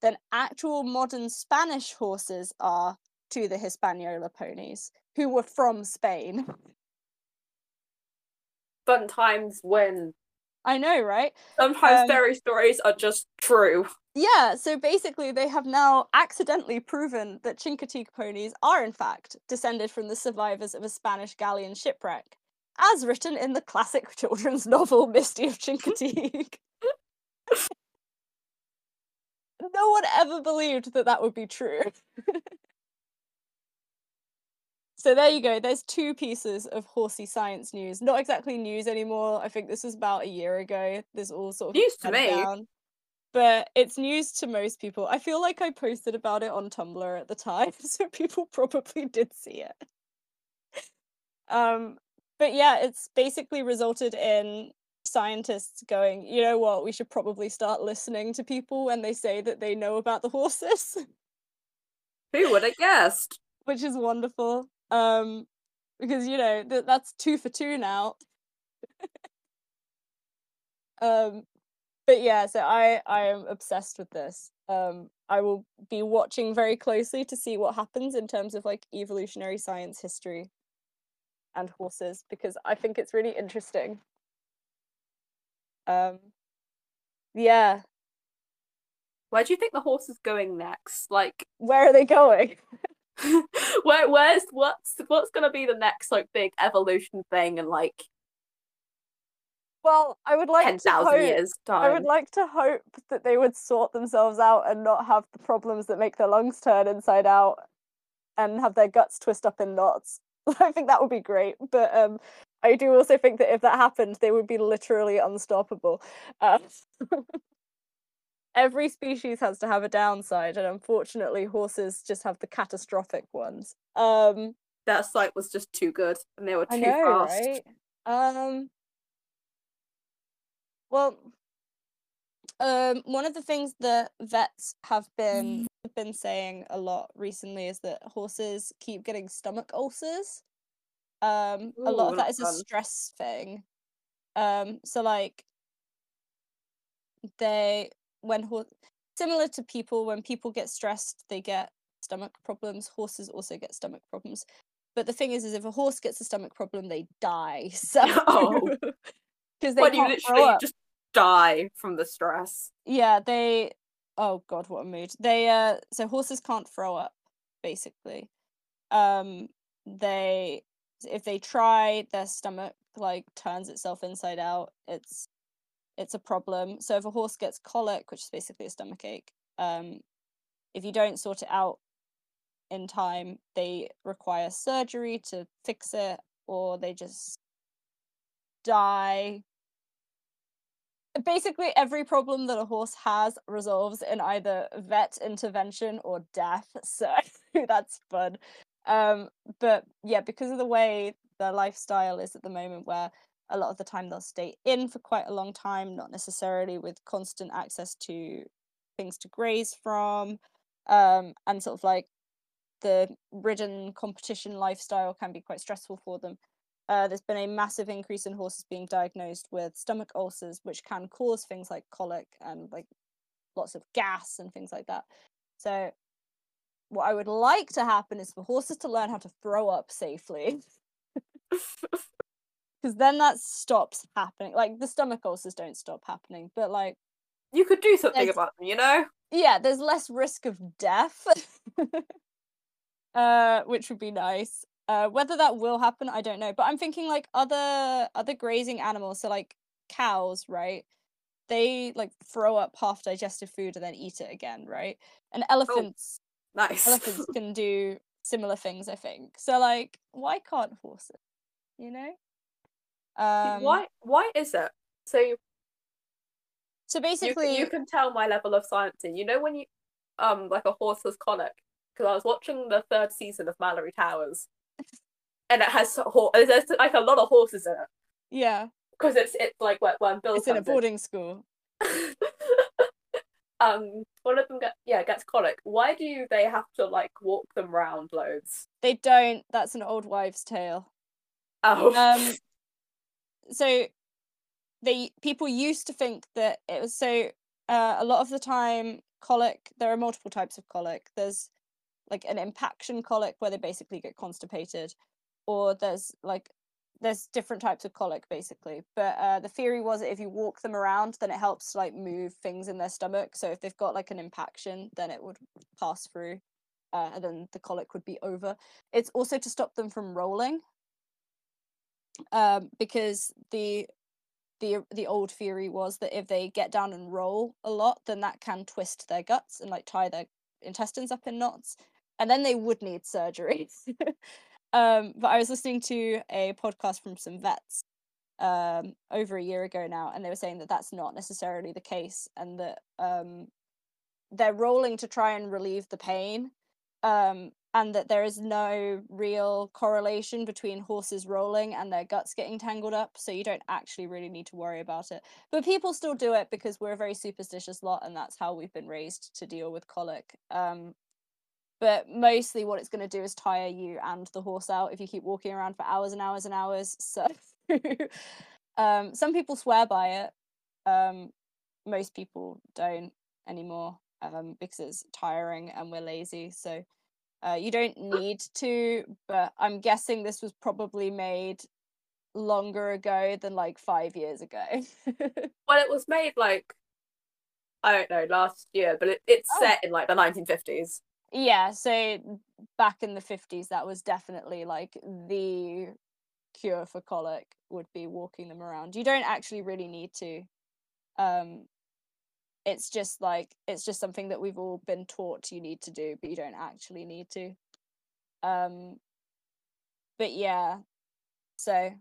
than actual modern Spanish horses are to the Hispaniola ponies, who were from Spain. Fun times when I know, right? sometimes Um, fairy stories are just true. Yeah, so basically, they have now accidentally proven that Chincoteague ponies are, in fact, descended from the survivors of a Spanish galleon shipwreck, as written in the classic (laughs) children's novel Misty of Chincoteague. (laughs) no one ever believed that that would be true. (laughs) so there you go. There's two pieces of horsey science news. Not exactly news anymore. I think this was about a year ago. This all sort of News to me. down. But it's news to most people. I feel like I posted about it on Tumblr at the time, (laughs) so people probably did see it. Um, but yeah, it's basically resulted in scientists going, you know what, we should probably start listening to people when they say that they know about the horses, Who would have guessed? (laughs) which is wonderful. Um, because you know th- that's two for two now. (laughs) um, but yeah, so I I am obsessed with this. Um, I will be watching very closely to see what happens in terms of like evolutionary science history and horses because I think it's really interesting. Um, yeah, Where do you think the horse is going next? Like, where are they going? (laughs) (laughs) where, where's what's what's gonna be the next like big evolution thing and like Well, I would like ten to thousand hope. years I would like to hope that they would sort themselves out and not have the problems that make their lungs turn inside out and have their guts twist up in knots. (laughs) I think that would be great. But um, I do also think that if that happened, they would be literally unstoppable. Uh, (laughs) every species has to have a downside, and unfortunately, horses just have the catastrophic ones. Um, That sight was just too good, and they were too know, fast. right? Um. Well, um, one of the things that vets have been have been saying a lot recently is that horses keep getting stomach ulcers. Um, a lot of that is is a stress thing. Um, so like they when horse similar to people when people get stressed they get stomach problems horses also get stomach problems but the thing is is if a horse gets a stomach problem they die (laughs) so Oh. (laughs) because they When you can't up. just die from the stress. yeah they oh god what a mood they uh so horses can't throw up basically um they if they try their stomach like turns itself inside out it's it's a problem. So if a horse gets colic which is basically a stomach ache um if you don't sort it out in time they require surgery to fix it or they just die. Basically every problem that a horse has resolves in either vet intervention or death (laughs) so that's fun. Um but yeah because of the way their lifestyle is at the moment where a lot of the time they'll stay in for quite a long time not necessarily with constant access to things to graze from um and sort of like the ridden competition lifestyle can be quite stressful for them uh, there's been a massive increase in horses being diagnosed with stomach ulcers, which can cause things like colic and like lots of gas and things like that. So, what I would like to happen is for horses to learn how to throw up safely, (laughs) because then that stops happening. Like the stomach ulcers don't stop happening, but like You could do something about them, you know? yeah, there's less risk of death, (laughs) uh, which would be nice. Uh, whether that will happen, I don't know. But I'm thinking like other other grazing animals, so like cows, right? They like throw up half digested food and then eat it again, right? And elephants, Nice. elephants (laughs) can do similar things, I think. So like, why can't horses? You know? Um, why? Why is it? So So basically, you can tell my level of sciencing. You know when you um like a horse has colic because I was watching the third season of Malory Towers, and it has there's like a lot of horses in it yeah, because it's it's like when, when Bill it's in a comes in. boarding school. (laughs) um, one of them get yeah gets colic. Why do they have to like walk them round loads? They don't. That's an old wives' tale. Oh, um so they people used to think that it was so uh, a lot of the time colic there are multiple types of colic. There's like an impaction colic where they basically get constipated or there's like there's different types of colic basically. But uh, the theory was that if you walk them around then it helps like move things in their stomach. So if they've got like an impaction then it would pass through uh, and then the colic would be over. It's also to stop them from rolling um, because the the the old theory was that if they get down and roll a lot, then that can twist their guts and like tie their intestines up in knots, and then they would need surgery. (laughs) um, but I was listening to a podcast from some vets um, over a year ago now, and they were saying that that's not necessarily the case, and that um, they're rolling to try and relieve the pain. Um, and that there is no real correlation between horses rolling and their guts getting tangled up so you don't actually really need to worry about it. But people still do it because we're a very superstitious lot and that's how we've been raised to deal with colic. Um, but mostly what it's going to do is tire you and the horse out if you keep walking around for hours and hours and hours so (laughs) um, some people swear by it um, most people don't anymore um, because it's tiring and we're lazy so uh, you don't need to, but I'm guessing this was probably made longer ago than like five years ago. (laughs) well, it was made like I don't know last year, but it, it's Oh. set in like the 1950s. yeah, so back in the 50s, that was definitely like the cure for colic would be walking them around. You don't actually really need to. Um, it's just like it's just something that we've all been taught you need to do, but you don't actually need to. Um, but yeah, so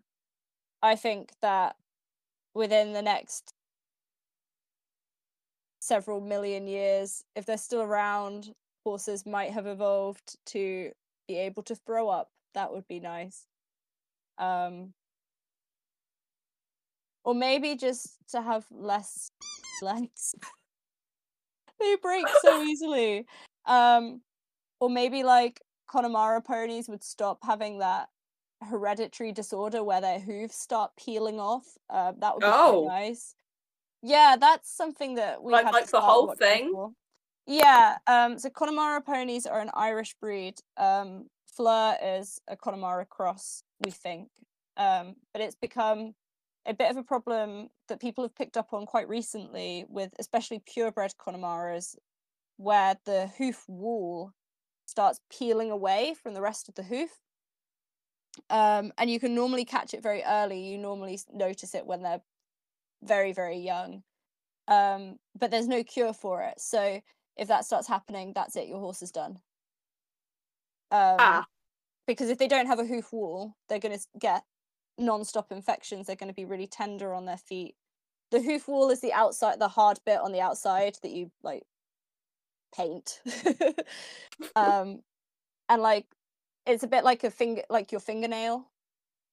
I think that within the next several million years, if they're still around, horses might have evolved to be able to throw up. That would be nice. Um, or maybe just to have less legs. (laughs) they break so easily. Um, or maybe like Connemara ponies would stop having that hereditary disorder where their hooves start peeling off. Uh, that would be Oh. nice. Yeah, that's something that we Like- have like the whole thing? Yeah, um, so Connemara ponies are an Irish breed. Um, Fleur is a Connemara cross, we think, um, but it's become a bit of a problem that people have picked up on quite recently with especially purebred Connemaras, where the hoof wall starts peeling away from the rest of the hoof. Um, and you can normally catch it very early. You normally notice it when they're very, very young. Um, but there's no cure for it. So if that starts happening, that's it. Your horse is done. Um, Ah, because if they don't have a hoof wall, they're going to get non-stop infections. They're going to be really tender on their feet. The hoof wall is the outside, the hard bit on the outside that you like paint. (laughs) um, and like it's a bit like a finger, like your fingernail.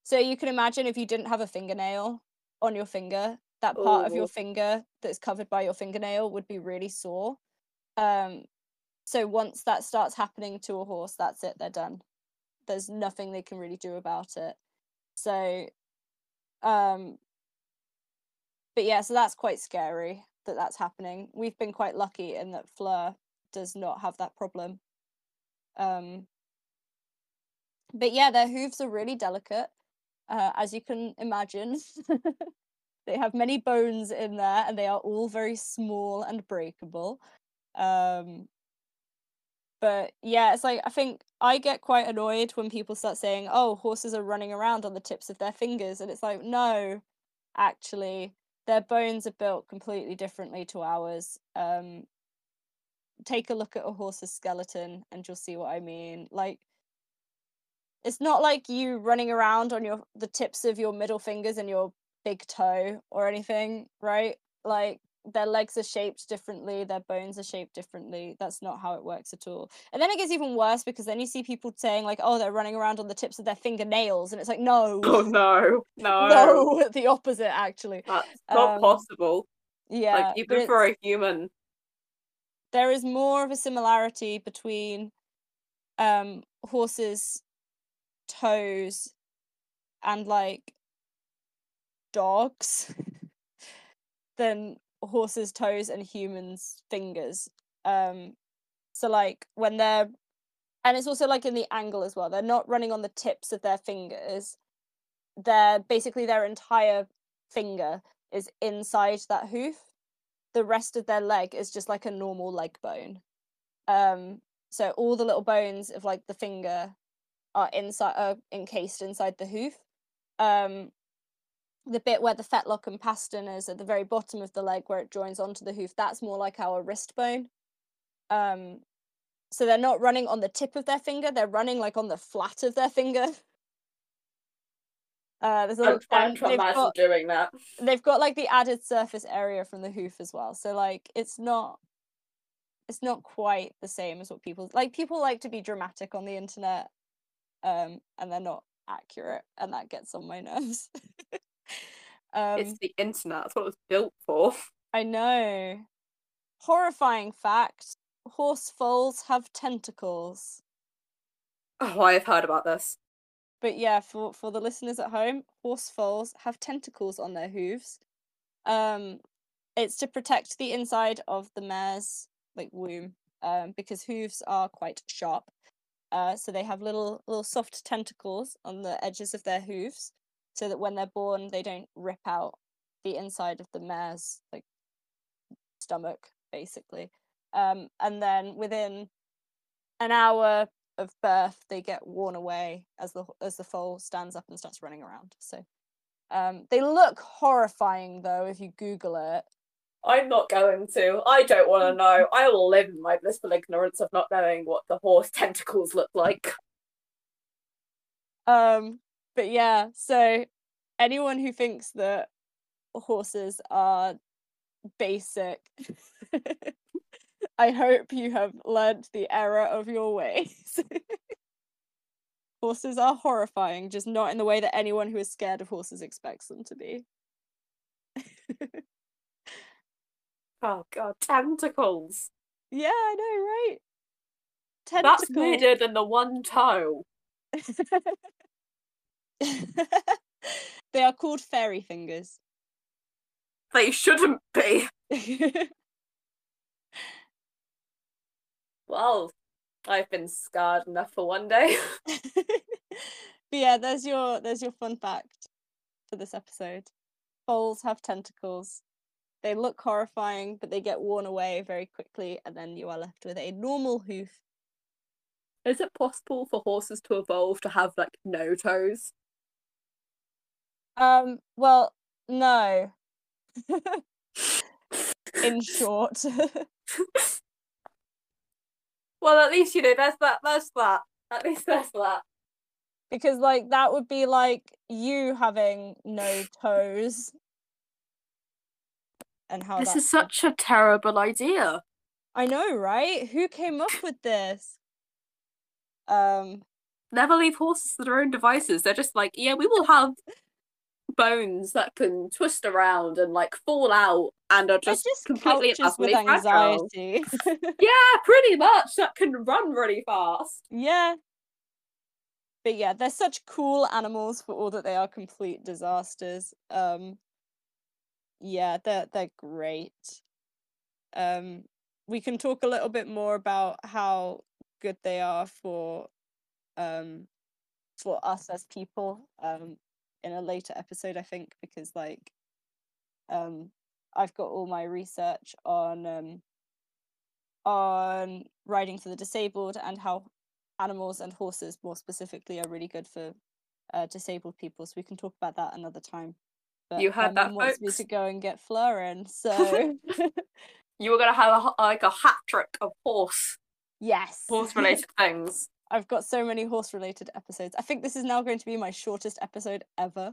So you can imagine if you didn't have a fingernail on your finger, that part of your finger that's covered by your fingernail would be really sore. Um, so once that starts happening to a horse, that's it. They're done. There's nothing they can really do about it. So, um, but yeah, so that's quite scary that that's happening. We've been quite lucky in that Fleur does not have that problem. Um, but yeah, their hooves are really delicate, uh, as you can imagine. (laughs) they have many bones in there, and they are all very small and breakable. Um, but yeah, it's like I think I get quite annoyed when people start saying, "Oh, horses are running around on the tips of their fingers," and it's like, no, actually, their bones are built completely differently to ours. Um, take a look at a horse's skeleton, and you'll see what I mean. Like, it's not like you running around on your the tips of your middle fingers and your big toe or anything, right? Like their legs are shaped differently, their bones are shaped differently. That's not how it works at all. And then it gets even worse because then you see people saying like, "Oh, they're running around on the tips of their fingernails," and it's like, no, Oh no, (laughs) no, no, (laughs) the opposite actually. that's not Um, possible. Yeah, like even for a human. there is more of a similarity between um horses' toes and like dogs (laughs) than horses' toes and humans' fingers. Um so like when they're and it's also like in the angle as well. They're not running on the tips of their fingers. They're basically their entire finger is inside that hoof. The rest of their leg is just like a normal leg bone. Um so all the little bones of like the finger are inside are encased inside the hoof. Um the bit where the fetlock and pastern is at the very bottom of the leg where it joins onto the hoof, that's more like our wrist bone. Um so they're not running on the tip of their finger, they're running like on the flat of their finger. (laughs) Uh, there's a I'm little, trying and to they've got doing that. they've got like the added surface area from the hoof as well. So like it's not it's not quite the same as what people like people like to be dramatic on the internet um and they're not accurate and that gets on my nerves. (laughs) (laughs) um it's the internet. That's what it was built for. I know. Horrifying fact, horse foals have tentacles. Oh, I have heard about this. But yeah, for for the listeners at home, horse foals have tentacles on their hooves. Um, it's to protect the inside of the mare's like womb, um, because hooves are quite sharp. Uh, so they have little little soft tentacles on the edges of their hooves, so that when they're born, they don't rip out the inside of the mare's like stomach, basically. Um, and then within an hour of birth, they get worn away as the as the foal stands up and starts running around. So um, they look horrifying, though, if you Google it. I'm not going to. I don't want to know. I will live in my blissful ignorance of not knowing what the horse (laughs) tentacles look like. Um, but yeah, so anyone who thinks that horses are basic, (laughs) I hope you have learnt the error of your ways. (laughs) horses are horrifying, just not in the way that anyone who is scared of horses expects them to be. (laughs) Oh god, tentacles. Yeah, I know, right? Tentacles. That's weirder than the one toe. (laughs) they are called fairy fingers. They shouldn't be. (laughs) Well, I've been scarred enough for one day. (laughs) but yeah, there's your there's your fun fact for this episode. Foals have tentacles. They look horrifying, but they get worn away very quickly, and then you are left with a normal hoof. Is it possible for horses to evolve to have like no toes? Um, well, no. In short. Well, at least you know that's that. There's that. At least there's that. because like that would be like you having no toes. And how This that's is such a terrible idea. I know, right? Who came up with this? Um Never leave horses to their own devices. They're just like, yeah, we will have bones that can twist around and like fall out and are just, just completely with anxiety. (laughs) Yeah, pretty much. That can run really fast. yeah. But yeah, they're such cool animals for all that they are complete disasters. Um yeah, they're they're great. Um we can talk a little bit more about how good they are for um for us as people um in a later episode I think because like um I've got all my research on um on riding for the disabled and how animals and horses, more specifically, are really good for uh, disabled people. So we can talk about that another time. But You heard my that, wants me to go and get Florin, (laughs) so You were gonna have a, like a hat trick of horse yes, horse related things. I've got so many horse related episodes. I think this is now going to be my shortest episode ever.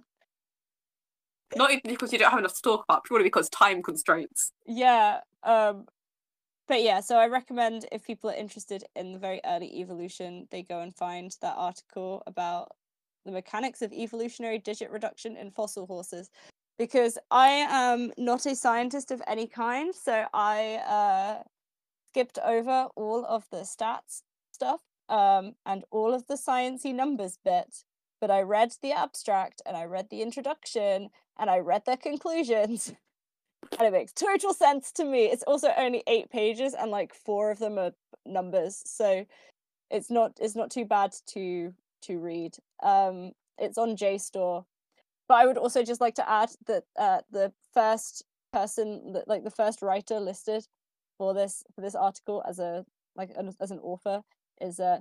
Not even because you don't have enough to talk about, purely because time constraints. Yeah. Um but yeah, so I recommend if people are interested in the very early evolution, they go and find that article about the mechanics of evolutionary digit reduction in fossil horses. Because I am not a scientist of any kind, so I uh skipped over all of the stats stuff um and all of the sciencey numbers bit. But I read the abstract and I read the introduction and I read their conclusions (laughs) and it makes total sense to me. It's also only eight pages, and like four of them are numbers, so it's not it's not too bad to to read. Um, it's on JSTOR, but I would also just like to add that uh, the first person, like the first writer listed for this for this article as a like as an author is uh,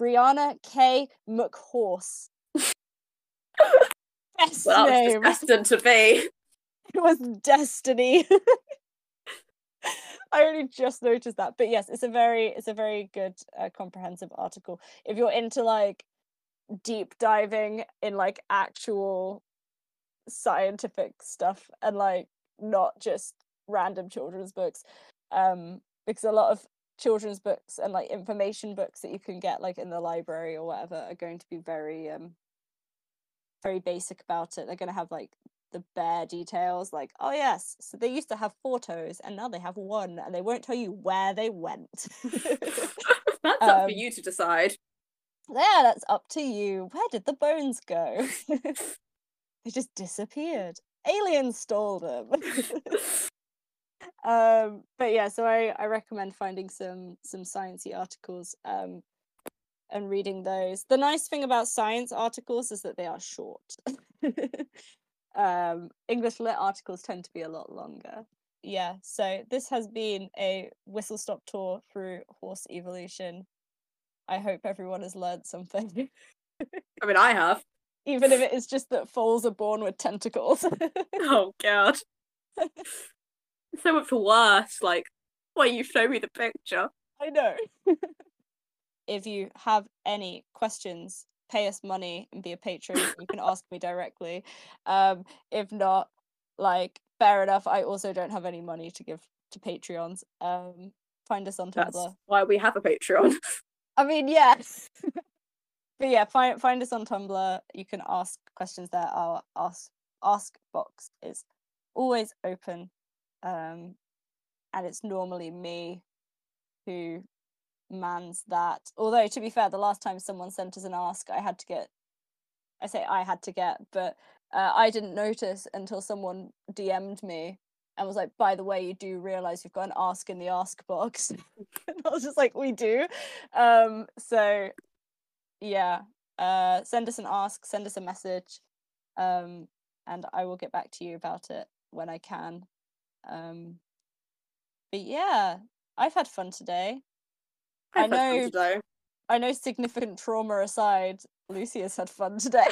Brianna K. McHorse. (laughs) Best Well, that was destined to be. (laughs) it was destiny (laughs) i only just noticed that but yes it's a very it's a very good uh, comprehensive article if you're into like deep diving in like actual scientific stuff and like not just random children's books um because a lot of children's books and like information books that you can get like in the library or whatever are going to be very um very basic about it. They're going to have like the bare details like oh yes so they used to have four toes and now they have one and they won't tell you where they went. (laughs) (laughs) That's up for Um, you to decide. yeah that's up to you. Where did the bones go? (laughs) They just disappeared. Aliens stole them um but yeah so i i recommend finding some some sciencey articles um and reading those. The nice thing about science articles is that they are short. (laughs) Um english lit articles tend to be a lot longer. Yeah so this has been a whistle stop tour through horse evolution. I hope everyone has learned something. (laughs) I mean, I have. even if it is just that foals are born with tentacles. (laughs) Oh god. So much worse. Like, why you show me the picture? I know. (laughs) if you have any questions, pay us money and be a patron. you can ask me directly. Um, if not, like fair enough. I also don't have any money to give to Patreons. Um, find us on That's Tumblr. why we have a Patreon. (laughs) I mean, yes. (laughs) but yeah, find find us on Tumblr. You can ask questions there. Our ask ask box is always open. Um, and it's normally me who mans that. Although to be fair, the last time someone sent us an ask, I had to get I say I had to get, but uh, I didn't notice until someone DM'd me and was like, by the way, you do realize you've got an ask in the ask box. (laughs) and I was just like, we do. Um, so yeah, uh, send us an ask, send us a message, um, and I will get back to you about it when I can. Um, but yeah, I've had fun today. I I've fun know- today. I know significant trauma aside, Lucy has had fun today.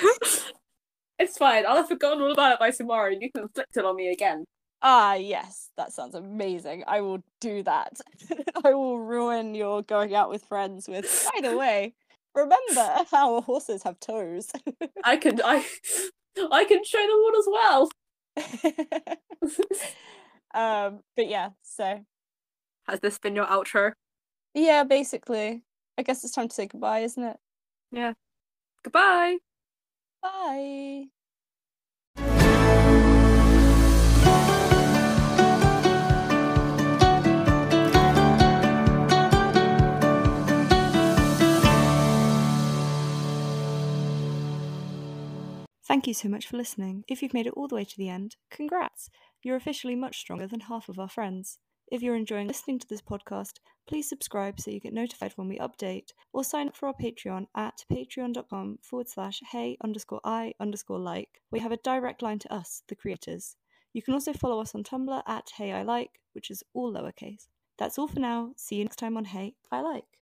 (laughs) it's fine. I'll have forgotten all about it by tomorrow, and you can inflict it on me again. ah, yes, that sounds amazing. I will do that. (laughs) I will ruin your going out with friends with, by the way, remember how horses have toes. (laughs) I can, I, I can show them one as well. Um, but yeah, so Has this been your outro? yeah, basically, I guess it's time to say goodbye, isn't it? Yeah. Goodbye. Bye. Thank you so much for listening. If you've made it all the way to the end, congrats! You're officially much stronger than half of our friends. If you're enjoying listening to this podcast, please subscribe so you get notified when we update, or sign up for our Patreon at patreon.com forward slash hey underscore i underscore like, where you have a direct line to us, the creators. You can also follow us on Tumblr at hey I like, which is all lowercase. That's all for now. See you next time on Hey, I Like.